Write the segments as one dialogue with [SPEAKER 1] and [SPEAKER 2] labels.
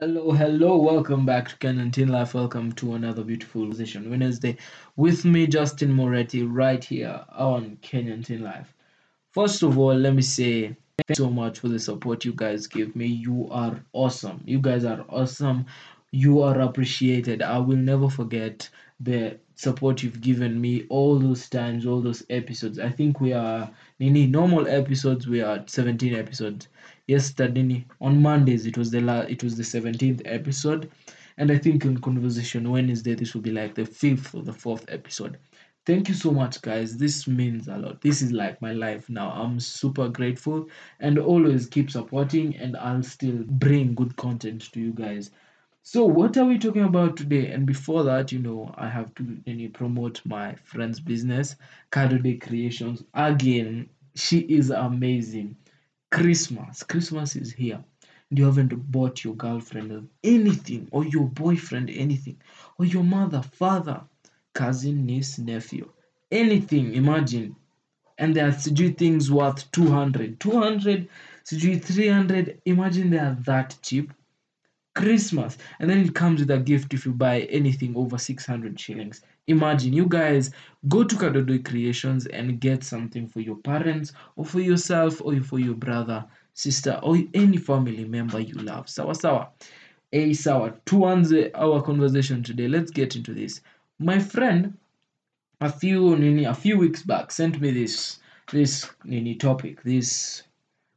[SPEAKER 1] Hello, hello, welcome back to Kenyan Teen Life. Welcome to another beautiful position Wednesday with me, Justin Moretti, right here on Kenyan Teen Life. First of all, let me say thank you so much for the support you guys give me. You are awesome. You guys are awesome. You are appreciated. I will never forget the support you've given me all those times, all those episodes. I think we are in normal episodes. We are at 17 episodes. Yesterday on Mondays it was the la- it was the 17th episode, and I think in Conversation Wednesday this will be like the fifth or the fourth episode. Thank you so much, guys. This means a lot. This is like my life now. I'm super grateful and always keep supporting, and I'll still bring good content to you guys. So, what are we talking about today? And before that, you know, I have to promote my friend's business, Cardo Day Creations. Again, she is amazing. Christmas, Christmas is here. And you haven't bought your girlfriend anything, or your boyfriend anything, or your mother, father, cousin, niece, nephew, anything. Imagine. And there are sijui things worth 200, 200, sijui 300. Imagine they are that cheap. Christmas. And then it comes with a gift if you buy anything over 600 shillings. Imagine you guys go to Kadodo Creations and get something for your parents or for yourself or for your brother, sister, or any family member you love. Sawa sawa. Hey, sawa. Tuanze our conversation today. Let's get into this. My friend a few nini, a few weeks back sent me this this nini topic, this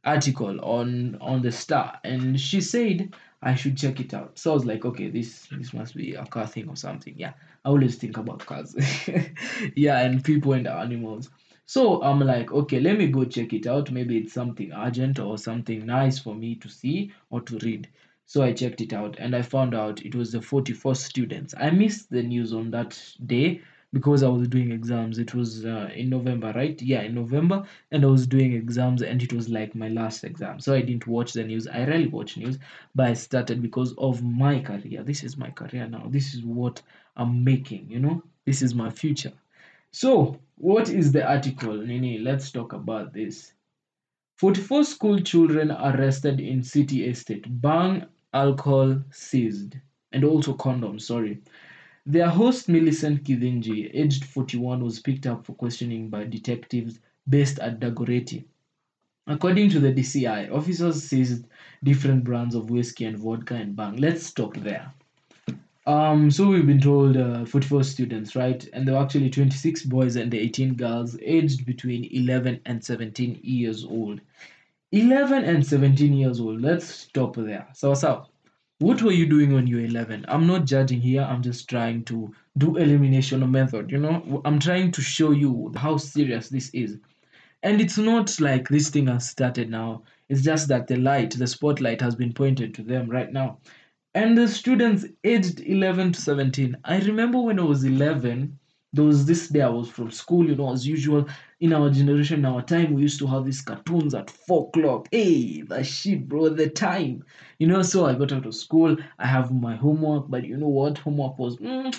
[SPEAKER 1] article on on the star and she said i should check it out. So i was like okay this this must be a car thing or something. Yeah. I always think about cars. Yeah and people and animals. So i'm like okay let me go check it out. Maybe it's something urgent or something nice for me to see or to read. So i checked it out and i found out it was the 44 students. I missed the news on that day because i was doing exams it was uh, in november right yeah in november and I was doing exams and it was like my last exam. So I didn't watch the news. I rarely watch news, but I started because of my career. This is my career now. This is what I'm making, you know? This is my future. So, what is the article? Nini, let's talk about this. 44 school children arrested in city estate. Bang alcohol seized. And also condoms, sorry. Their host, Millicent Kithinji, aged 41, was picked up for questioning by detectives based at Dagoretti. According to the DCI, officers seized different brands of whiskey and vodka and bang. Let's stop there. Um, so we've been told uh, 44 students, right? And there were actually 26 boys and 18 girls aged between 11 and 17 years old. 11 and 17 years old. Let's stop there. So, what's so what were you doing when you were 11? I'm not judging here. I'm just trying to do elimination method. You know, I'm trying to show you how serious this is. And it's not like this thing has started now. It's just that the light, the spotlight has been pointed to them right now. And the students aged 11 to 17. I remember when I was 11, there was this day I was from school, you know, as usual. In our generation, our time, we used to have these cartoons at 4 o'clock. Hey, the shit, bro, the time. You know, so I got out of school. I have my homework, but you know what? Homework was, mm,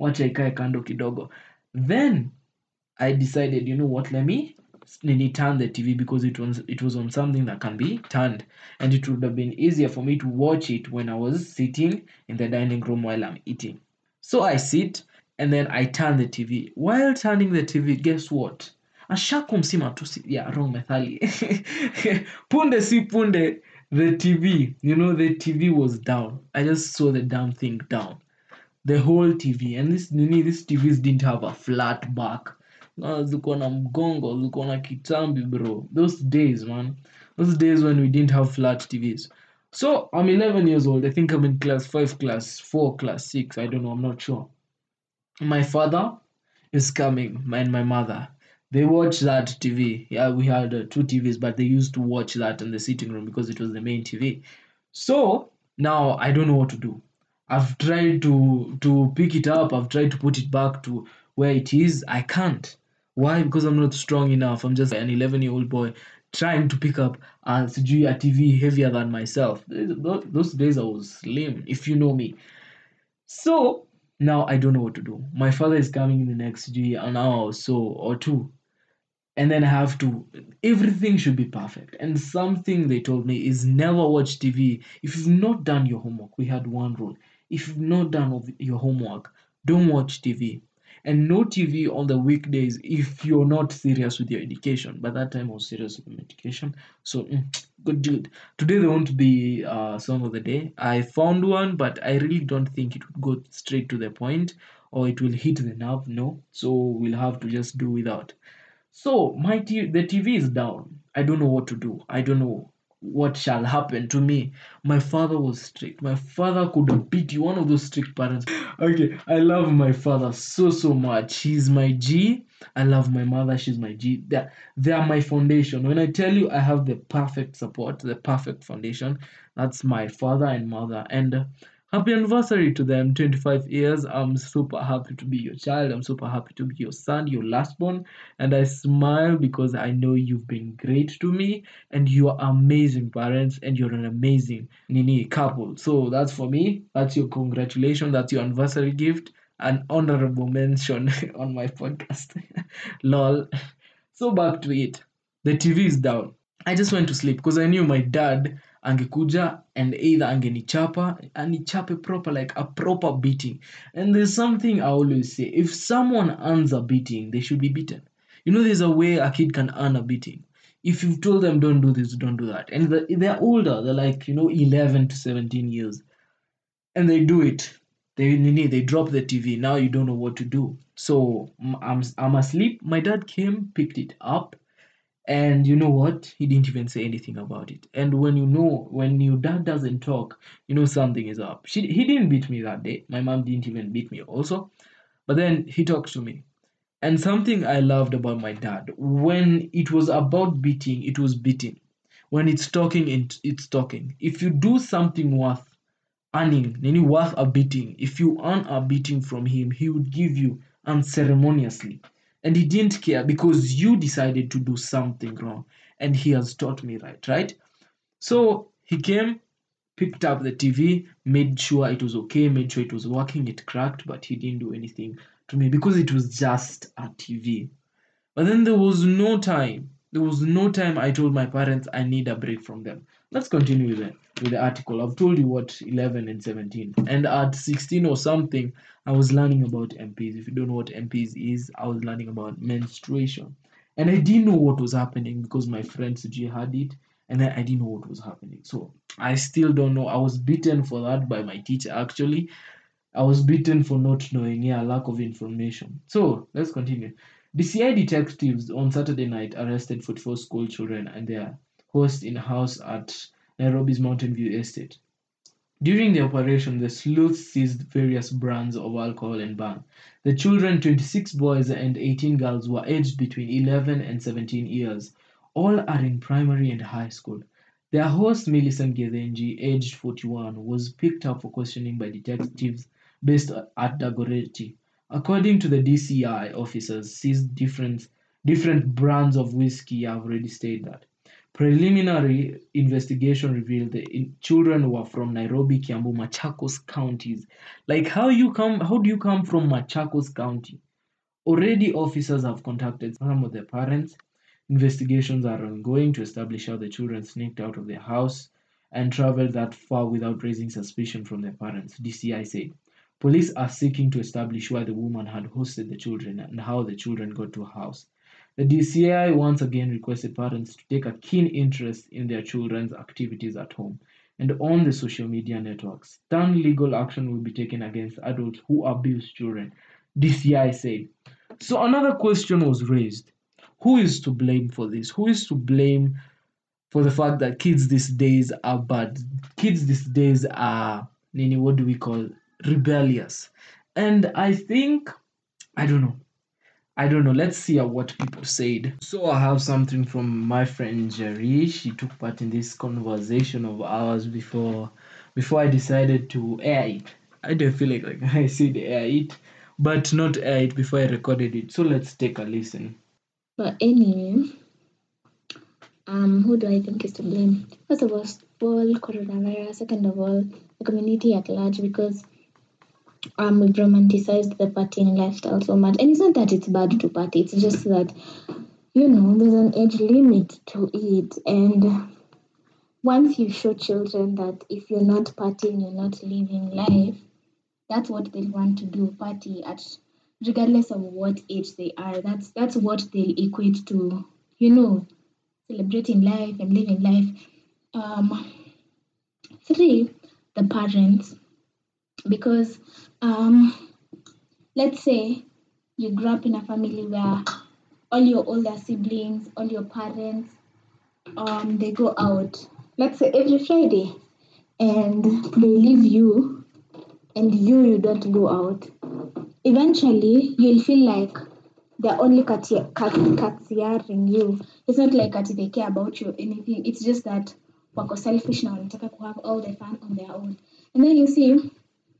[SPEAKER 1] wacha ikae kando kidogo. Then I decided, you know what, let me nini turn the TV because it was it was on something that can be turned, and it would have been easier for me to watch it when I was sitting in the dining room while I'm eating. So I sit and then I turn the TV. While turning the TV, guess what? Ashakumsima tu si yeah, wrong methali. punde si punde, the TV, you know, the TV was down. I just saw the damn thing down the whole TV and this nini this TVs didn't have a flat back. Uh, zilikuwa na mgongo, zilikuwa na kitambi bro. Those days man. Those days when we didn't have flat TVs. So I'm 11 years old. I think I'm in class 5, class 4, class 6. I don't know. I'm not sure. My father is coming and my mother. They watch that TV. Yeah, we had uh, two TVs, but they used to watch that in the sitting room because it was the main TV. So now I don't know what to do. I've tried to to pick it up. I've tried to put it back to where it is. I can't. Why? Because I'm not strong enough. I'm just an 11 year old boy trying to pick up a a TV heavier than myself. Those days I was slim, if you know me. So now I don't know what to do. My father is coming in the next an hour or so or two. and then I have to everything should be perfect. And something they told me is never watch TV if you've not done your homework. We had one rule: if you've not done your homework, don't watch TV. And no TV on the weekdays if you're not serious with your education. By that time, I was serious with my education. So, mm, good dude. Today, there won't be uh, song of the day. I found one, but I really don't think it would go straight to the point or it will hit the nerve. No. So, we'll have to just do without. So my t- the TV is down. I don't know what to do. I don't know what shall happen to me. My father was strict. My father could beat you. One of those strict parents. Okay, I love my father so so much. He's my G. I love my mother. She's my G. They they are my foundation. When I tell you I have the perfect support, the perfect foundation, that's my father and mother. And Happy anniversary to them, 25 years. I'm super happy to be your child. I'm super happy to be your son, your last born. And I smile because I know you've been great to me and you are amazing parents and you're an amazing Nini couple. So that's for me. That's your congratulations. That's your anniversary gift. An honorable mention on my podcast. Lol. So back to it. The TV is down. I just went to sleep because I knew my dad angekuja and either angenichapa anichape proper like a proper beating. And there's something I always say: if someone earns a beating, they should be beaten. You know, there's a way a kid can earn a beating. If you've told them don't do this, don't do that, and the, they're older, they're like you know 11 to 17 years, and they do it. They they drop the TV. Now you don't know what to do. So I'm I'm asleep. My dad came, picked it up, and you know what? He didn't even say anything about it. And when you know, when your dad doesn't talk, you know something is up. She, he didn't beat me that day. My mom didn't even beat me also. But then he talks to me. And something I loved about my dad, when it was about beating, it was beating. When it's talking, it, it's talking. If you do something worth earning, any worth a beating, if you earn a beating from him, he would give you unceremoniously. And he didn't care because you decided to do something wrong. And he has taught me right, right? So he came, picked up the TV, made sure it was okay, made sure it was working, it cracked, but he didn't do anything to me because it was just a TV. But then there was no time. There was no time I told my parents I need a break from them. Let's continue with the, with the article. I've told you what 11 and 17. And at 16 or something, I was learning about MPs. If you don't know what MPs is, I was learning about menstruation. And I didn't know what was happening because my friend Suji had it and I, I didn't know what was happening. So I still don't know. I was beaten for that by my teacher actually. I was beaten for not knowing, yeah, lack of information. So let's continue. DCI detectives on Saturday night arrested 44 school children and their host in a house at Nairobi's Mountain View estate. During the operation, the sleuths seized various brands of alcohol and bang. The children, 26 boys and 18 girls, were aged between 11 and 17 years. All are in primary and high school. Their host, Millicent Kithinji, aged 41, was picked up for questioning by detectives based at Dagoretti. According to the DCI officers, seized different different brands of whiskey. I've already stated that. Preliminary investigation revealed the in- children were from Nairobi, Kiambu, Machakos counties. Like how you come? How do you come from Machakos County? Already, officers have contacted some of their parents. Investigations are ongoing to establish how the children sneaked out of their house and traveled that far without raising suspicion from their parents, DCI said. Police are seeking to establish why the woman had hosted the children and how the children got to her house. The DCI once again requested parents to take a keen interest in their children's activities at home and on the social media networks. Stern legal action will be taken against adults who abuse children, DCI said. So another question was raised. Who is to blame for this? Who is to blame for the fact that kids these days are bad? Kids these days are, Nini, what do we call rebellious? And I think, I don't know. I don't know. Let's see what people said. So I have something from my friend Jerry. She took part in this conversation of ours before before I decided to air it. I don't feel like, like I said air it, but not air it before I recorded it. So let's take a listen.
[SPEAKER 2] But anyway, um, who do I think is to blame? First of all, coronavirus. Second of all, the community at large, because um, we've romanticized the partying lifestyle so much. And it's not that it's bad to party; it's just that you know, there's an age limit to it. And once you show children that if you're not partying, you're not living life, that's what they want to do, party at regardless of what age they are. That's that's what they'll equate to, you know, celebrating life and living life. Um, three, the parents, because um, let's say you grew up in a family where all your older siblings, all your parents, um, they go out. Let's say every Friday, and they leave you, and you you don't go out. Eventually, you'll feel like they're only cati- cat- you. It's not like that they care about you or anything. It's just that wako selfish na wanataka have all the fun on their own. And then you see,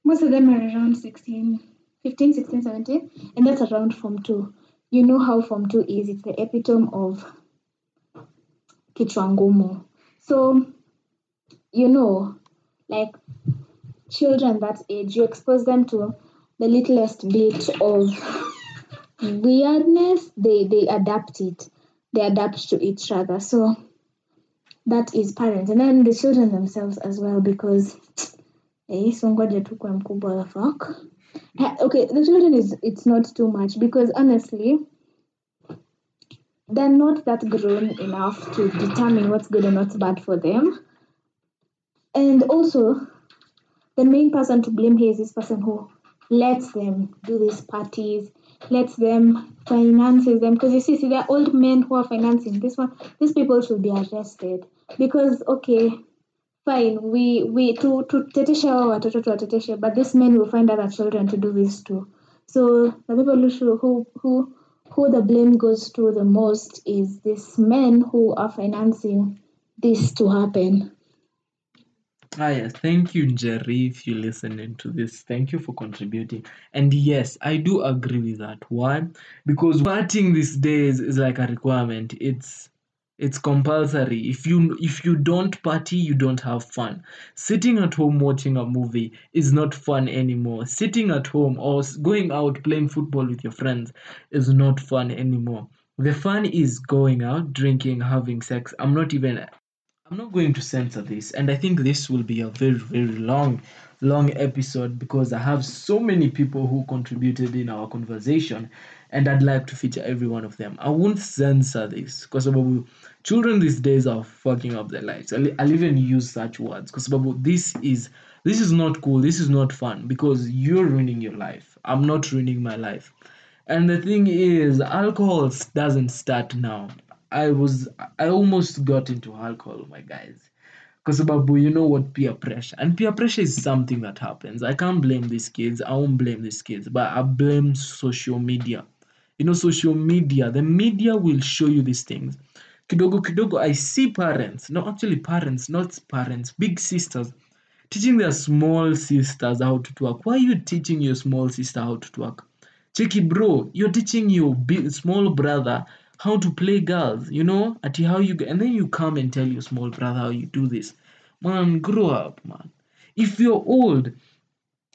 [SPEAKER 2] most of them are around 16, 15, 16, 17, and that's around Form 2. You know how Form 2 is. It's the epitome of kichwa ngumu. So, you know, like children that age, you expose them to the littlest bit of weirdness, they, they adapt it. They adapt to each other. So that is parents. And then the children themselves as well, because eh, so ngoja tu kuwe mkubwa the fuck. Eh, Okay, the children is it's not too much because honestly, they're not that grown enough to determine what's good and what's bad for them. And also, the main person to blame here is this person who lets them do these parties, lets them finances them. Because you see, see, there are old men who are financing this one. These people should be arrested because okay, fine, we we to tetesha hao watoto tuwateteshe, but this men will find other children to do this too. So the people who who who the blame goes to the most is these men who are financing this to happen.
[SPEAKER 1] Ah, yes. Thank you, Jerry, if you're listening to this. Thank you for contributing. And yes, I do agree with that. Why? Because partying these days is like a requirement. It's it's compulsory. If you if you don't party, you don't have fun. Sitting at home watching a movie is not fun anymore. Sitting at home or going out playing football with your friends is not fun anymore. The fun is going out, drinking, having sex. I'm not even I'm not going to censor this, and I think this will be a very, very long, long episode because I have so many people who contributed in our conversation, and I'd like to feature every one of them. I won't censor this because children these days are fucking up their lives. I'll, I'll even use such words because this is this is not cool. This is not fun because you're ruining your life. I'm not ruining my life. And the thing is, alcohol doesn't start now. I was I almost got into alcohol, my guys. Because Babu, you know what peer pressure and peer pressure is something that happens. I can't blame these kids. I won't blame these kids, but I blame social media. You know, social media, the media will show you these things. Kidogo kidogo, I see parents, no, actually parents, not parents, big sisters, teaching their small sisters how to twerk. Why are you teaching your small sister how to twerk? Checky bro, you're teaching your big, small brother how to play girls, you know, at how you and then you come and tell your small brother how you do this. Man, grow up, man. If you're old,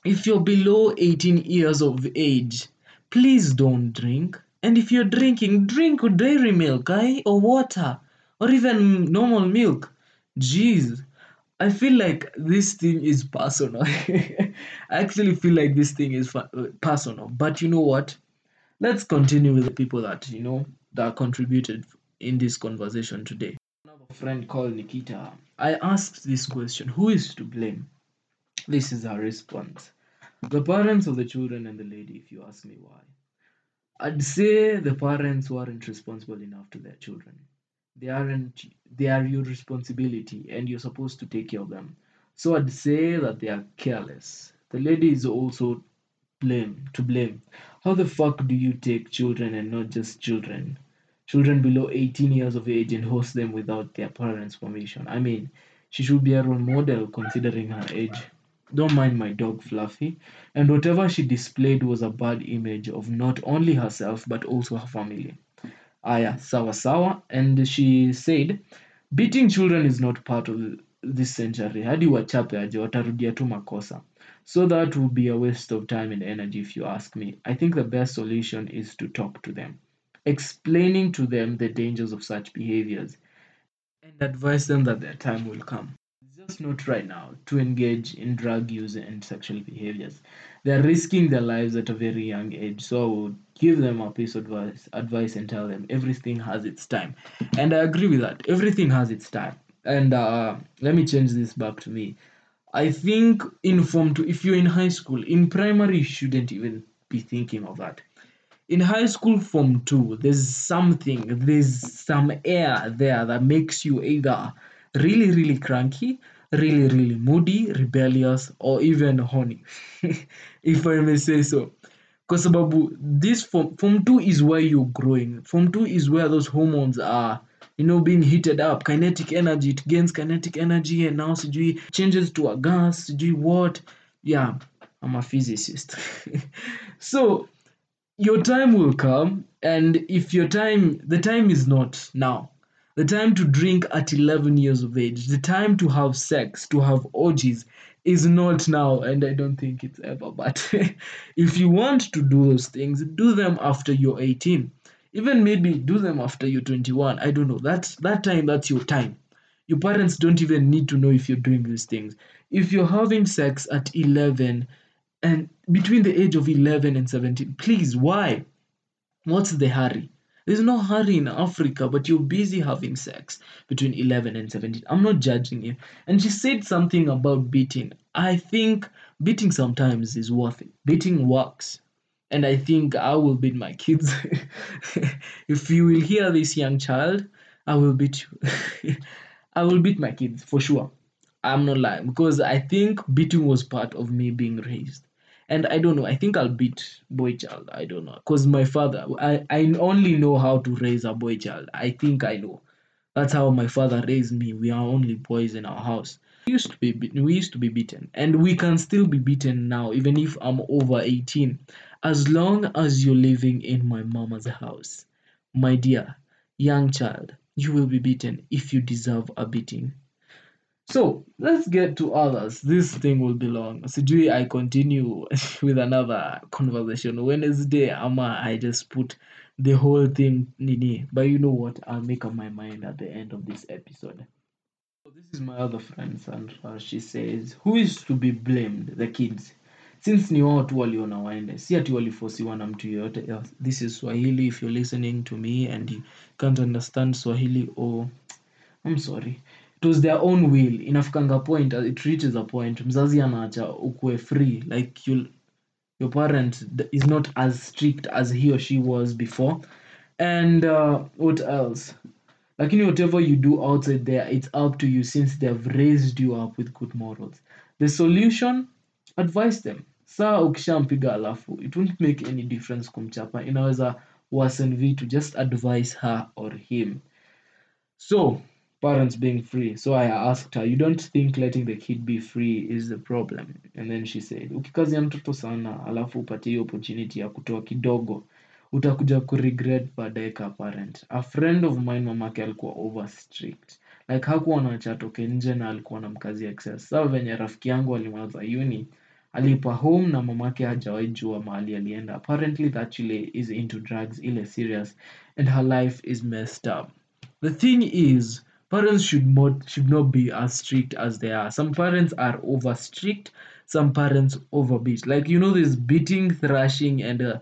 [SPEAKER 1] if you're below 18 years of age, please don't drink. And if you're drinking, drink dairy milk, eh? Or water, or even normal milk. Jeez. I feel like this thing is personal. I actually feel like this thing is personal. But you know what? Let's continue with the people that, you know, that contributed in this conversation today. Another friend called Nikita. I asked this question Who is to blame? This is her response. The parents of the children and the lady, if you ask me why. I'd say the parents weren't responsible enough to their children. They aren't they are your responsibility and you're supposed to take care of them. So I'd say that they are careless. The lady is also blame to blame. How the fuck do you take children and not just children? Children below 18 years of age and host them without their parents' permission. I mean, she should be a role model considering her age. Don't mind my dog Fluffy. And whatever she displayed was a bad image of not only herself but also her family. Aya, sawa sawa. And she said, beating children is not part of this century. Hadi wachape aje, watarudia tu makosa. So that would be a waste of time and energy if you ask me. I think the best solution is to talk to them. explaining to them the dangers of such behaviors, and advise them that their time will come. Just not right now to engage in drug use and sexual behaviors. They're risking their lives at a very young age. So I would give them a piece of advice, advice and tell them everything has its time. And I agree with that. Everything has its time. And uh, let me change this back to me. I think in form two, if you're in high school, in primary, you shouldn't even be thinking of that. In high school, form two, there's something, there's some air there that makes you either really, really cranky, really, really moody, rebellious, or even horny, if I may say so. Kwa sababu this form, form 2 is where you're growing. Form 2 is where those hormones are, you know, being heated up. Kinetic energy, it gains kinetic energy and now sijui changes to a gas, sijui what. Yeah, I'm a physicist. so your time will come and if your time the time is not now the time to drink at 11 years of age the time to have sex to have orgies is not now and i don't think it's ever but if you want to do those things do them after you're 18 even maybe do them after you're 21 i don't know. That's that time that's your time. Your parents don't even need to know if you're doing these things. If you're having sex at 11 and between the age of 11 and 17 please why? What's the hurry there's no hurry in africa but you're busy having sex between 11 and 17 i'm not judging you. And she said something about beating. I think beating sometimes is worth it. Beating works. And i think i will beat my kids. If you will hear this young child i will beat you. I will beat my kids for sure. I'm not lying. Because I think beating was part of me being raised. And I don't know, I think I'll beat boy child. I don't know. Because my father, I, I only know how to raise a boy child. I think I know. That's how my father raised me. We are only boys in our house. We used to be. We used to be beaten. And we can still be beaten now, even if I'm over 18. As long as you're living in my mama's house. My dear young child, you will be beaten if you deserve a beating. So let's get to others. This thing will be long. Sijui I continue with another conversation Wednesday ama I just put the whole thing nini. But you know what? I'll make up my mind at the end of this episode. So this is my other friend Sandra. She says, who is to be blamed? The kids. Since ni wao tu waliona waende, si ati walifosiwa na mtu yoyote. This is Swahili if you're listening to me and you can't understand Swahili or I'm sorry. It their own will. Inafikanga point, it reaches a point. Mzazi anaacha ukue free. Like you your parent is not as strict as he or she was before. And uh, what else? Lakini whatever you do outside there, it's up to you since they've raised you up with good morals. The solution, advise them. Saa ukishampiga alafu, it won't make any difference kumchapa. Inaweza worsen vitu, just advise her or him. So, parents being free. So I asked her, You don't think letting the kid be free is the problem? And then she said, Ukikazia mtoto sana, alafu upatie hiyo opportunity ya kutoa kidogo, utakuja kuregret baadaye ka parent. A friend of mine mamake alikuwa over strict. Like hakuwa anaacha atoke nje na alikuwa na mkazi excess. Sasa venye rafiki yangu alimaliza uni, alipa home na mamake hajawahi jua mahali alienda. Apparently that chile is into drugs ile serious and her life is messed up. The thing is, parents should not should not be as strict as they are. Some parents are over strict, some parents overbeat. Like you know, this beating, thrashing, and uh,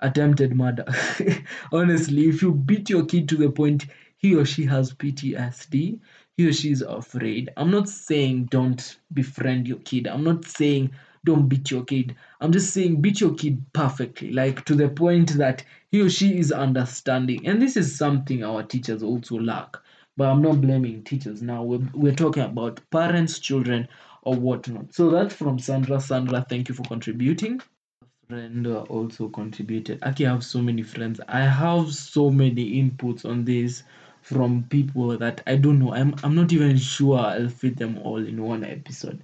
[SPEAKER 1] attempted murder. Honestly, if you beat your kid to the point he or she has PTSD, he or she is afraid. I'm not saying don't befriend your kid. I'm not saying don't beat your kid. I'm just saying beat your kid perfectly, like to the point that he or she is understanding. And this is something our teachers also lack. But I'm not blaming teachers now. We're, we're talking about parents, children, or whatnot. So that's from Sandra. Sandra, thank you for contributing friend also contributed. I have so many friends. I have so many inputs on this from people that I don't know. I'm I'm not even sure I'll fit them all in one episode.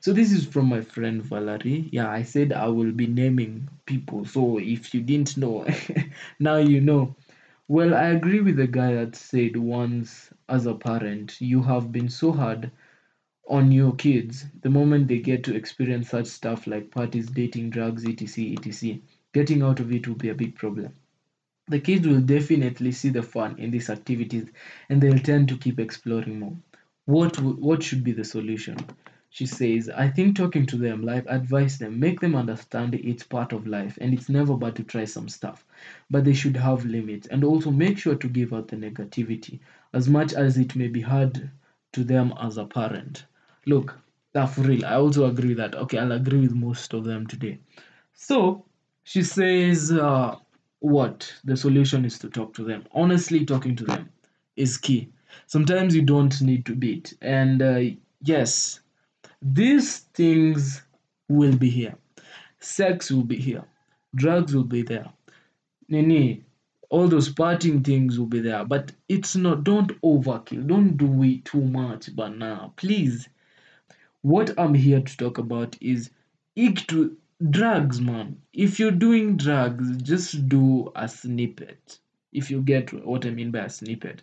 [SPEAKER 1] So this is from my friend Valerie. Yeah, I said I will be naming people. So if you didn't know, now you know. Well, I agree with the guy that said once as a parent, you have been so hard on your kids the moment they get to experience such stuff like parties, dating, drugs, etc., etc. Getting out of it will be a big problem. the kids will definitely see the fun in these activities and they'll tend to keep exploring more. What what should be the solution? She says, I think talking to them, like advise them, make them understand it's part of life and it's never bad to try some stuff. But they should have limits and also make sure to give out the negativity as much as it may be hard to them as a parent. Look, that for real, I also agree with that okay, I'll agree with most of them today. So she says, uh, what the solution is to talk to them. Honestly, talking to them is key. Sometimes you don't need to beat, and uh, yes, these things will be here. Sex will be here. Drugs will be there. Nini, all those partying things will be there. But it's not, don't overkill. Don't do it too much, but now, please. What I'm here to talk about is to drugs, man. If you're doing drugs, just do a snippet. If you get what I mean by a snippet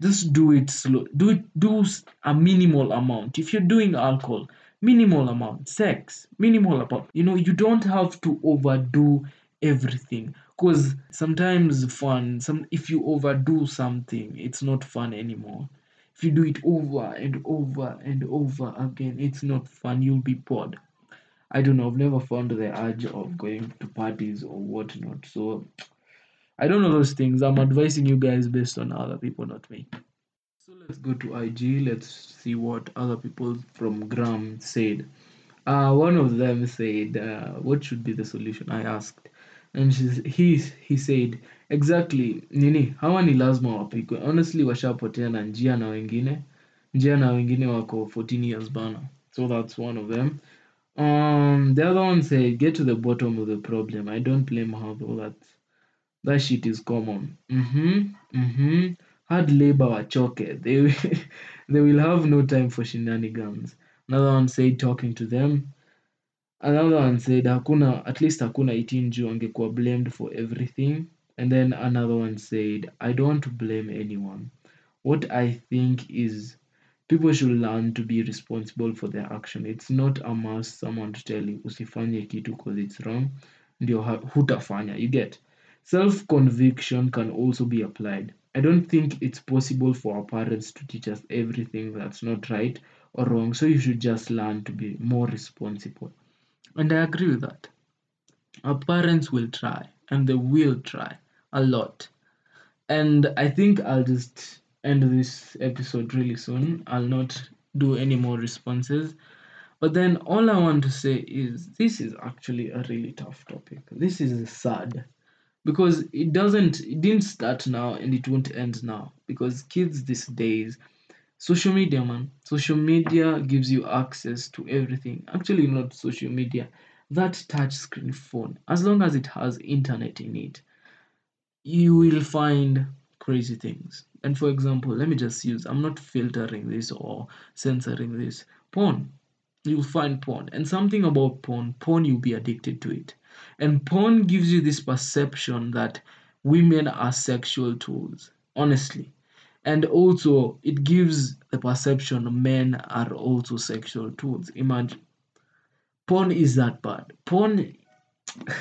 [SPEAKER 1] just do it slow do it do a minimal amount. If you're doing alcohol minimal amount. Sex minimal amount. You know you don't have to overdo everything. Because sometimes fun some if you overdo something it's not fun anymore. If you do it over and over and over again it's not fun. You'll be bored. I don't know i've never found the urge of going to parties or whatnot. So i don't know those things i'm advising you guys based on other people not me So let's go to IG. Let's see what other people from Gram said. Uh, one of them said, uh, "What should be the solution?" I asked, and she's, he he said, "Exactly nini, hawa ni lazima wapikwe. Honestly, washapotea na njia na wengine, njia na wengine wako 14 years bana." So that's one of them. Um, the other one said, "Get to the bottom of the problem. I don't blame her though. That that shit is common. Mm-hmm. Mm-hmm. Hard labor wachoke. They will, they will have no time for shenanigans. Another one said talking to them. Another one said hakuna at least hakuna 18 juu angekuwa blamed for everything. And then another one said, I don't want to blame anyone. What I think is people should learn to be responsible for their action. It's not a must someone to tell you usifanye kitu because it's wrong. Ndio hutafanya. You get? Self conviction can also be applied. I don't think it's possible for our parents to teach us everything that's not right or wrong, so you should just learn to be more responsible. And I agree with that. Our parents will try, and they will try a lot. And I think I'll just end this episode really soon. I'll not do any more responses. But then all I want to say is this is actually a really tough topic. This is sad because it doesn't it didn't start now and it won't end now. Because kids these days social media man social media gives you access to everything. Actually not social media that touch screen phone. As long as it has internet in it you will find crazy things. And for example let me just use i'm not filtering this or censoring this. Porn. You'll find porn. And something about porn porn you'll be addicted to it and porn gives you this perception that women are sexual tools honestly. And also it gives the perception men are also sexual tools. Imagine. Porn is that bad. Porn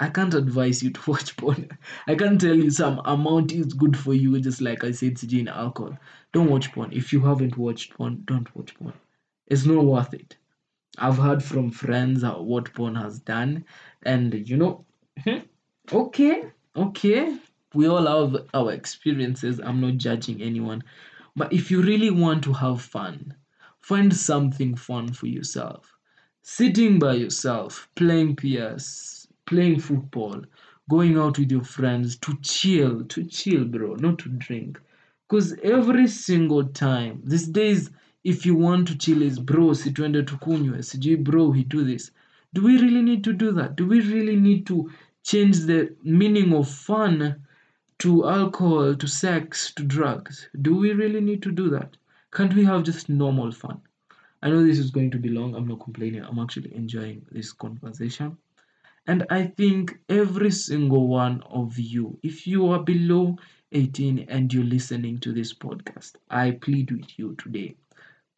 [SPEAKER 1] i can't advise you to watch porn. I can't tell you some amount is good for you just like i said CJ in alcohol. Don't watch porn. If you haven't watched porn don't watch porn. It's not worth it I've heard from friends uh, what porn has done, and you know, okay, okay, we all have our experiences. I'm not judging anyone, but if you really want to have fun, find something fun for yourself. Sitting by yourself, playing PS, playing football, going out with your friends to chill, to chill, bro, not to drink. Because every single time, these days, if you want to chill is bro, si tuende tukunywe, sijui bro, he do this. Do we really need to do that? Do we really need to change the meaning of fun to alcohol, to sex, to drugs? Do we really need to do that? Can't we have just normal fun? I know this is going to be long. I'm not complaining. I'm actually enjoying this conversation. And I think every single one of you, if you are below 18 and you're listening to this podcast, I plead with you today.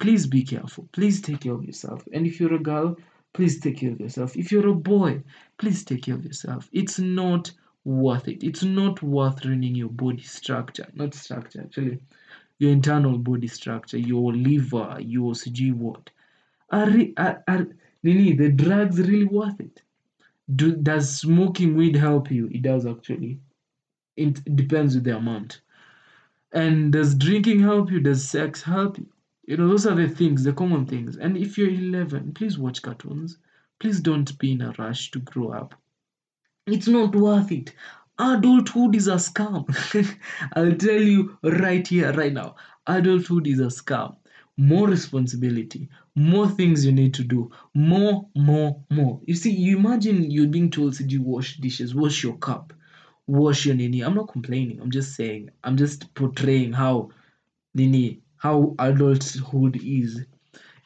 [SPEAKER 1] Please be careful. Please take care of yourself. And if you're a girl, please take care of yourself. If you're a boy, please take care of yourself. It's not worth it. It's not worth ruining your body structure, not structure actually, your internal body structure, your liver, your CG what. Are, are, are Nini, the drugs really worth it? Do, does smoking weed help you? It does actually. It depends with the amount. And does drinking help you? Does sex help you? You know, those are the things, the common things. And if you're 11, please watch cartoons. Please don't be in a rush to grow up. It's not worth it. Adulthood is a scam. I'll tell you right here, right now. Adulthood is a scam. More responsibility, more things you need to do, more, more, more. You see, you imagine you're being told to do wash dishes, wash your cup, wash your nini. I'm not complaining. I'm just saying. I'm just portraying how nini, how adulthood is.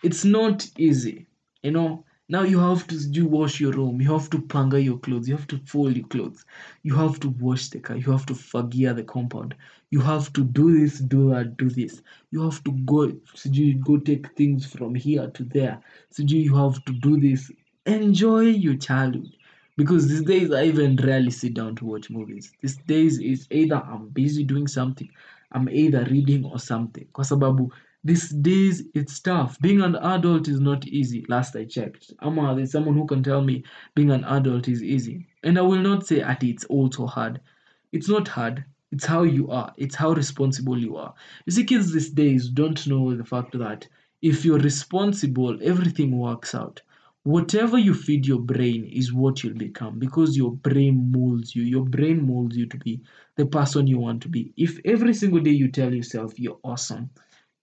[SPEAKER 1] It's not easy, you know. Now you have to do wash your room. You have to panga your clothes. You have to fold your clothes. You have to wash the car. You have to fagia the compound. You have to do this, do that, do this. You have to go. So you go take things from here to there. So you have to do this. Enjoy your childhood. Because these days I even rarely sit down to watch movies. These days is either I'm busy doing something, I'm either reading or something. Kwa sababu these days it's tough. Being an adult is not easy, last I checked. Ama there's someone who can tell me being an adult is easy. And I will not say at it's also hard. It's not hard. It's how you are. It's how responsible you are. You see, kids these days don't know the fact that if you're responsible, everything works out. Whatever you feed your brain is what you'll become because your brain molds you. Your brain molds you to be the person you want to be. If every single day you tell yourself you're awesome,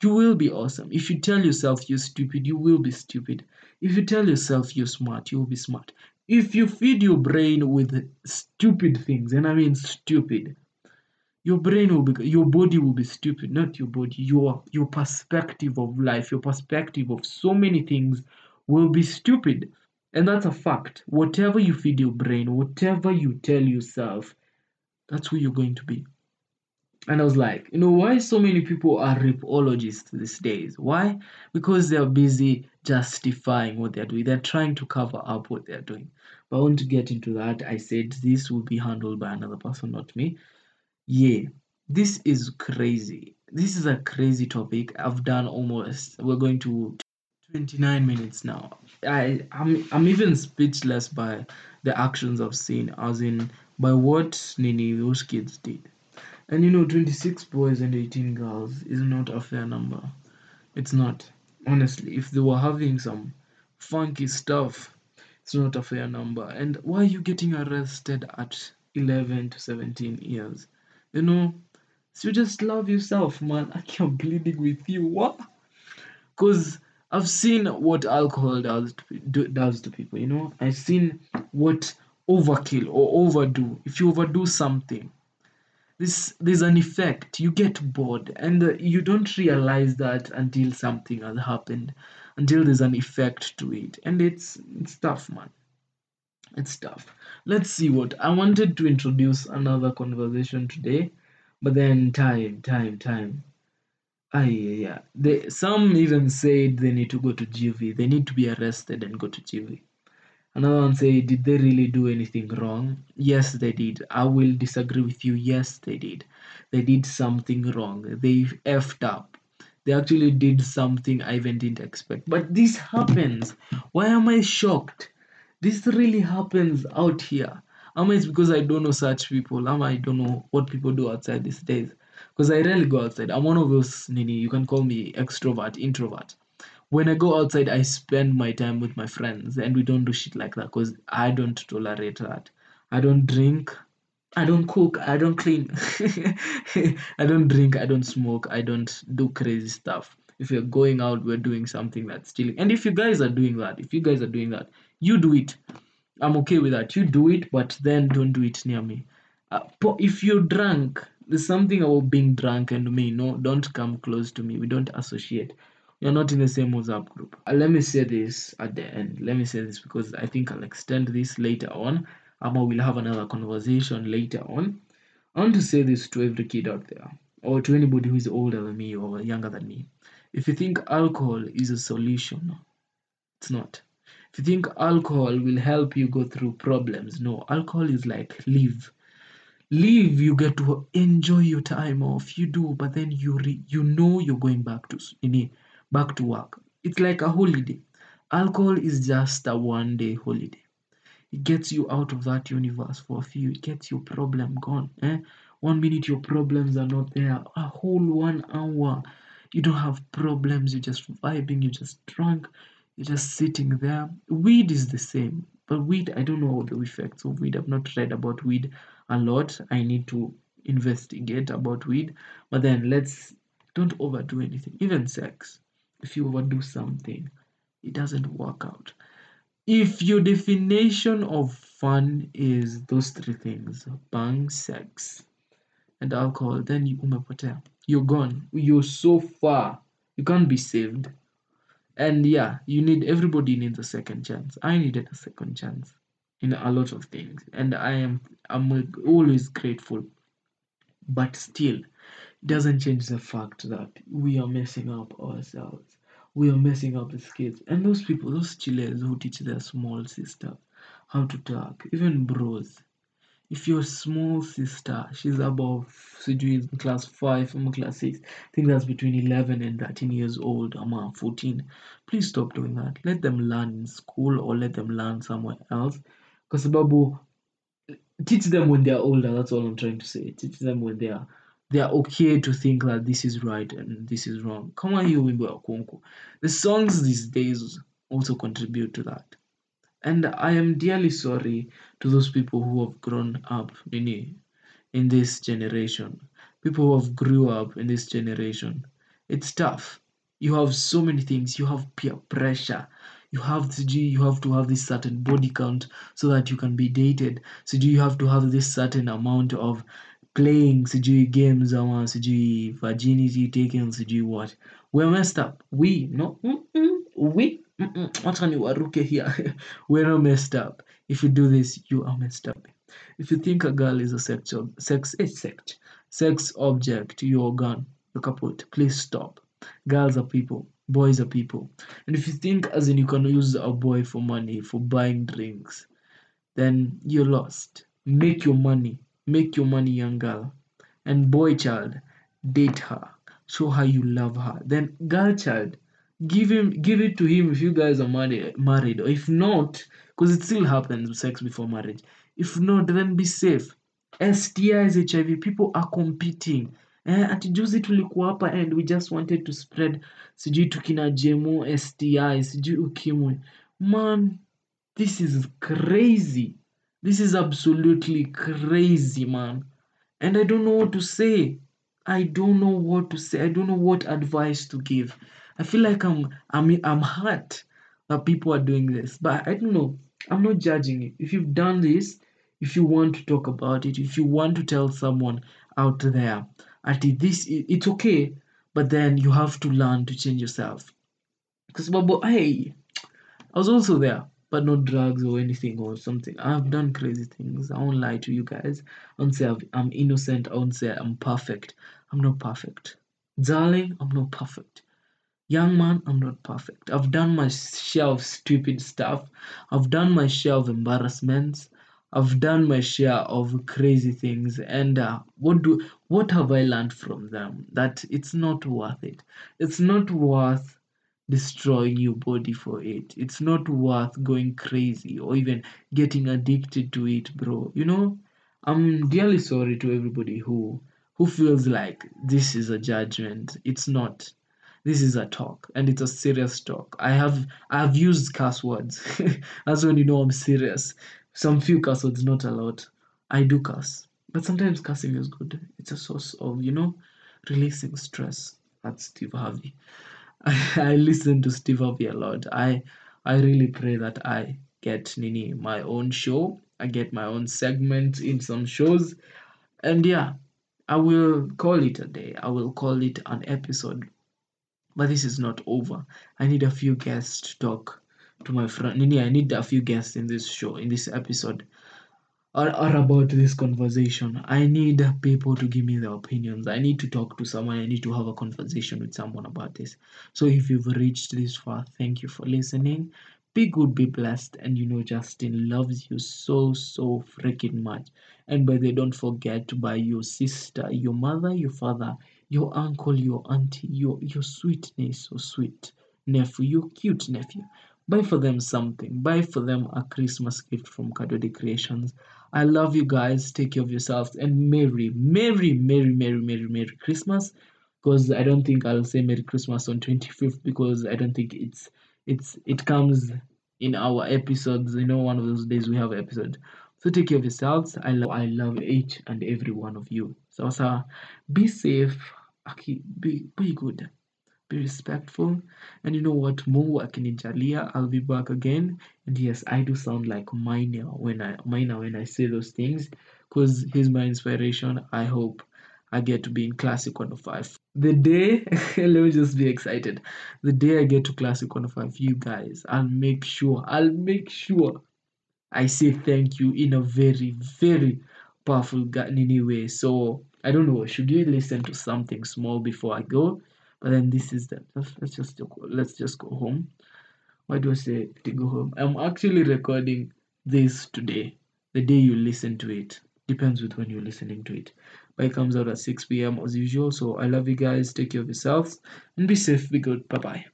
[SPEAKER 1] you will be awesome. If you tell yourself you're stupid, you will be stupid. If you tell yourself you're smart, you will be smart. If you feed your brain with stupid things, and I mean stupid, your brain will be your body will be stupid not your body your your perspective of life your perspective of so many things will be stupid and that's a fact whatever you feed your brain whatever you tell yourself that's who you're going to be and I was like, you know, why so many people are ripologists these days? Why? Because they're busy justifying what they're doing. They're trying to cover up what they're doing. But I want to get into that. I said this will be handled by another person, not me. Yeah, this is crazy. This is a crazy topic. I've done almost, we're going to 29 minutes now. I, I'm, I'm even speechless by the actions I've seen, as in by what Nini those kids did. And you know, 26 boys and 18 girls is not a fair number. It's not. Honestly, if they were having some funky stuff, it's not a fair number. And why are you getting arrested at 11 to 17 years? You know, so you just love yourself, man. I can't pleading with you. What? Because I've seen what alcohol does to, do, does to people, you know? I've seen what overkill or overdo. If you overdo something, this there's an effect. You get bored and uh, you don't realize that until something has happened until there's an effect to it. And it's it's tough man. It's tough. Let's see what i wanted to introduce another conversation today but then time time time Ah, yeah. They, some even said they need to go to GV. They need to be arrested and go to GV. Another one say, did they really do anything wrong? Yes, they did. I will disagree with you. Yes, they did. They did something wrong. They effed up. They actually did something I even didn't expect. But this happens. Why am I shocked? This really happens out here. Am it's because I don't know such people? Am I don't know what people do outside these days? Because I rarely go outside. I'm one of those, Nini, you can call me extrovert, introvert when I go outside, I spend my time with my friends, and we don't do shit like that because I don't tolerate that. I don't drink, I don't cook, I don't clean, I don't drink, I don't smoke, I don't do crazy stuff. If you're going out, we're doing something that's stealing. And if you guys are doing that, if you guys are doing that, you do it. I'm okay with that. You do it, but then don't do it near me. Uh, if you're drunk, there's something about being drunk and me. No, don't come close to me. We don't associate. You're not in the same WhatsApp group. Uh, let me say this at the end. Let me say this because I think I'll extend this later on. Ama we'll have another conversation later on. I want to say this to every kid out there, or to anybody who is older than me or younger than me. If you think alcohol is a solution, it's not. If you think alcohol will help you go through problems, no. Alcohol is like leave. Leave you get to enjoy your time off. You do but then you re- you know you're going back to back to work. It's like a holiday. Alcohol is just a one day holiday. It gets you out of that universe for a few. It gets your problem gone eh? one minute your problems are not there. A whole one hour. You don't have problems. You're just vibing. You're just drunk. You're just sitting there. Weed is the same but weed i don't know the effects of weed. I've not read about weed a lot i need to investigate about weed but then let's don't overdo anything even sex if you overdo something it doesn't work out if your definition of fun is those three things, bang, sex, and alcohol, then you oh umepotea. You're gone. You're so far. You can't be saved. And yeah, you need everybody needs a second chance. I needed a second chance in a lot of things, and I am I'm always grateful. But still, doesn't change the fact that we are messing up ourselves. We are messing up the kids. And those people, those chillers who teach their small sister how to talk, even bros. If your small sister, she's above, sijui in class 5 or class 6, I think that's between 11 and 13 years old, or 14, please stop doing that. Let them learn in school or let them learn somewhere else. Kwa sababu teach them when they're older that's all i'm trying to say. Teach them when they are they are okay to think that this is right and this is wrong. Kama hiyo wimbo ya kunku the songs these days also contribute to that. And i am dearly sorry to those people who have grown up nini, in this generation. People who have grew up in this generation. It's tough. You have so many things. You have peer pressure you have to you have to have this certain body count so that you can be dated. So do you have to have this certain amount of playing? Sijui games um, uh, ama sijui virginity taken sijui what? We're messed up. We no mm-mm, we wacha niwaruke here? We're not messed up. If you do this you are messed up. If you think a girl is a sexual sex a sex sex object you're gone. You're kaput. Please stop. Girls are people boys are people and if you think as in you can use a boy for money for buying drinks then you're lost. Make your money. Make your money, young girl. And boy child, date her. Show her you love her. Then girl child, give him give it to him if you guys are married married. Or if not, because it still happens sex before marriage. If not, then be safe. STIs, HIV, people are competing. Eh, ati juzi tulikuwa hapa and we just wanted to spread sijui tukina jemo STI, sijui ukimwi. Man, this is crazy. This is absolutely crazy, man. And I don't know what to say. I don't know what to say. I don't know what advice to give. I feel like I'm I'm I'm hurt that people are doing this. But I don't know. I'm not judging it. If you've done this, if you want to talk about it, if you want to tell someone out there, at this it's okay, but then you have to learn to change yourself. Because Babo, hey, I was also there, but not drugs or anything or something. I've done crazy things. I won't lie to you guys. I won't say I'm innocent. I won't say I'm perfect. I'm not perfect. Darling, I'm not perfect. Young man, I'm not perfect. I've done my share of stupid stuff. I've done my share of embarrassments. I've done my share of crazy things. And uh, what do what have I learned from them? That it's not worth it. It's not worth destroying your body for it. It's not worth going crazy or even getting addicted to it, bro. You know, I'm dearly sorry to everybody who who feels like this is a judgment. It's not. This is a talk and it's a serious talk. I have I have used curse words. That's when you know I'm serious. Some few curse words, not a lot. I do curse. But sometimes cursing is good. It's a source of, you know, releasing stress. That's Steve Harvey. I, I listen to Steve Harvey a lot. I I really pray that I get Nini my own show. I get my own segment in some shows. And yeah, I will call it a day. I will call it an episode. But this is not over. I need a few guests to talk to my friend. Nini, I need a few guests in this show, in this episode or, or about this conversation. I need people to give me their opinions. I need to talk to someone. I need to have a conversation with someone about this. So if you've reached this far, thank you for listening. be good, be blessed, and you know Justin loves you so so freaking much. And by the don't forget buy your sister, your mother, your father, your uncle, your auntie, your your sweet niece or sweet nephew, your cute nephew. Buy for them something. Buy for them a Christmas gift from Kadodi Creations. I love you guys. Take care of yourselves and Merry, Merry, Merry, Merry, Merry, Merry Christmas. Because I don't think I'll say Merry Christmas on 25th because I don't think it's it's it comes in our episodes. You know, one of those days we have episode. So take care of yourselves. I love I love each and every one of you. So, so be safe. Okay, be be good be respectful. And you know what? Mungu akinijalia i'll be back again. And yes i do sound like Maina when i Maina when i say those things because he's my inspiration. I hope i get to be in classic 105 the day let me just be excited. The day i get to classic 105 you guys i'll make sure i'll make sure i say thank you in a very very powerful nini way. So i don't know should you listen to something small before i go but then this is let's, let's just let's just go home. Why do i say to go home? I'm actually recording this today the day you listen to it. Depends with when you're listening to it. But it comes out at 6 p.m as usual. So i love you guys. Take care of yourselves and be safe. Be good. Bye bye